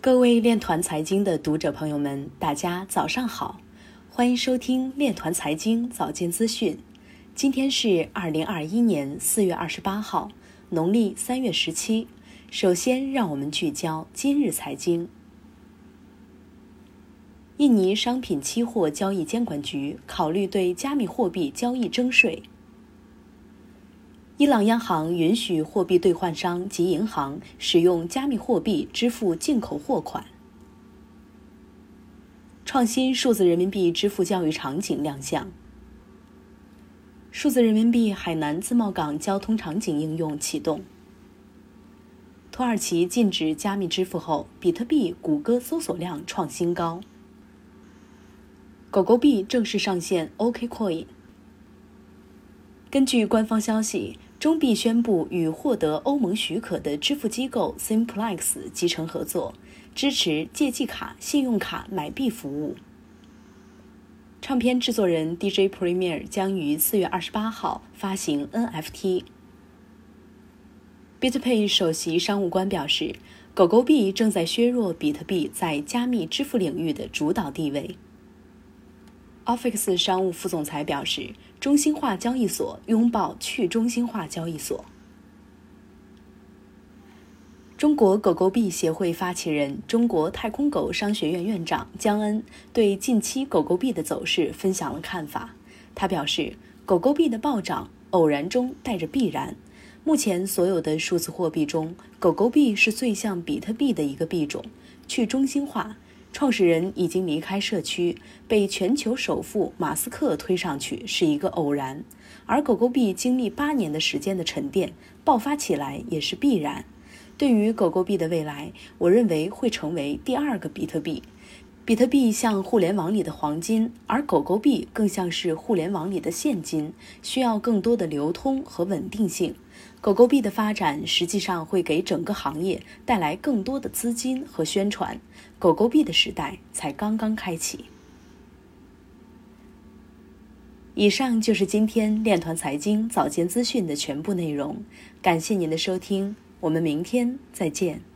各位链团财经的读者朋友们，大家早上好，欢迎收听链团财经早间资讯。今天是二零二一年四月二十八号，农历三月十七。首先，让我们聚焦今日财经。印尼商品期货交易监管局考虑对加密货币交易征税。伊朗央行允许货币兑换商及银行使用加密货币支付进口货款。创新数字人民币支付教育场景亮相。数字人民币海南自贸港交通场景应用启动。土耳其禁止加密支付后，比特币、谷歌搜索量创新高。狗狗币正式上线 OKCoin。根据官方消息。中币宣布与获得欧盟许可的支付机构 Simplex 集成合作，支持借记卡、信用卡买币服务。唱片制作人 DJ Premier 将于四月二十八号发行 NFT。BitPay 首席商务官表示，狗狗币正在削弱比特币在加密支付领域的主导地位。Office 商务副总裁表示，中心化交易所拥抱去中心化交易所。中国狗狗币协会发起人、中国太空狗商学院院长江恩对近期狗狗币的走势分享了看法。他表示，狗狗币的暴涨偶然中带着必然。目前所有的数字货币中，狗狗币是最像比特币的一个币种，去中心化。创始人已经离开社区，被全球首富马斯克推上去是一个偶然，而狗狗币经历八年的时间的沉淀，爆发起来也是必然。对于狗狗币的未来，我认为会成为第二个比特币。比特币像互联网里的黄金，而狗狗币更像是互联网里的现金，需要更多的流通和稳定性。狗狗币的发展实际上会给整个行业带来更多的资金和宣传，狗狗币的时代才刚刚开启。以上就是今天链团财经早间资讯的全部内容，感谢您的收听，我们明天再见。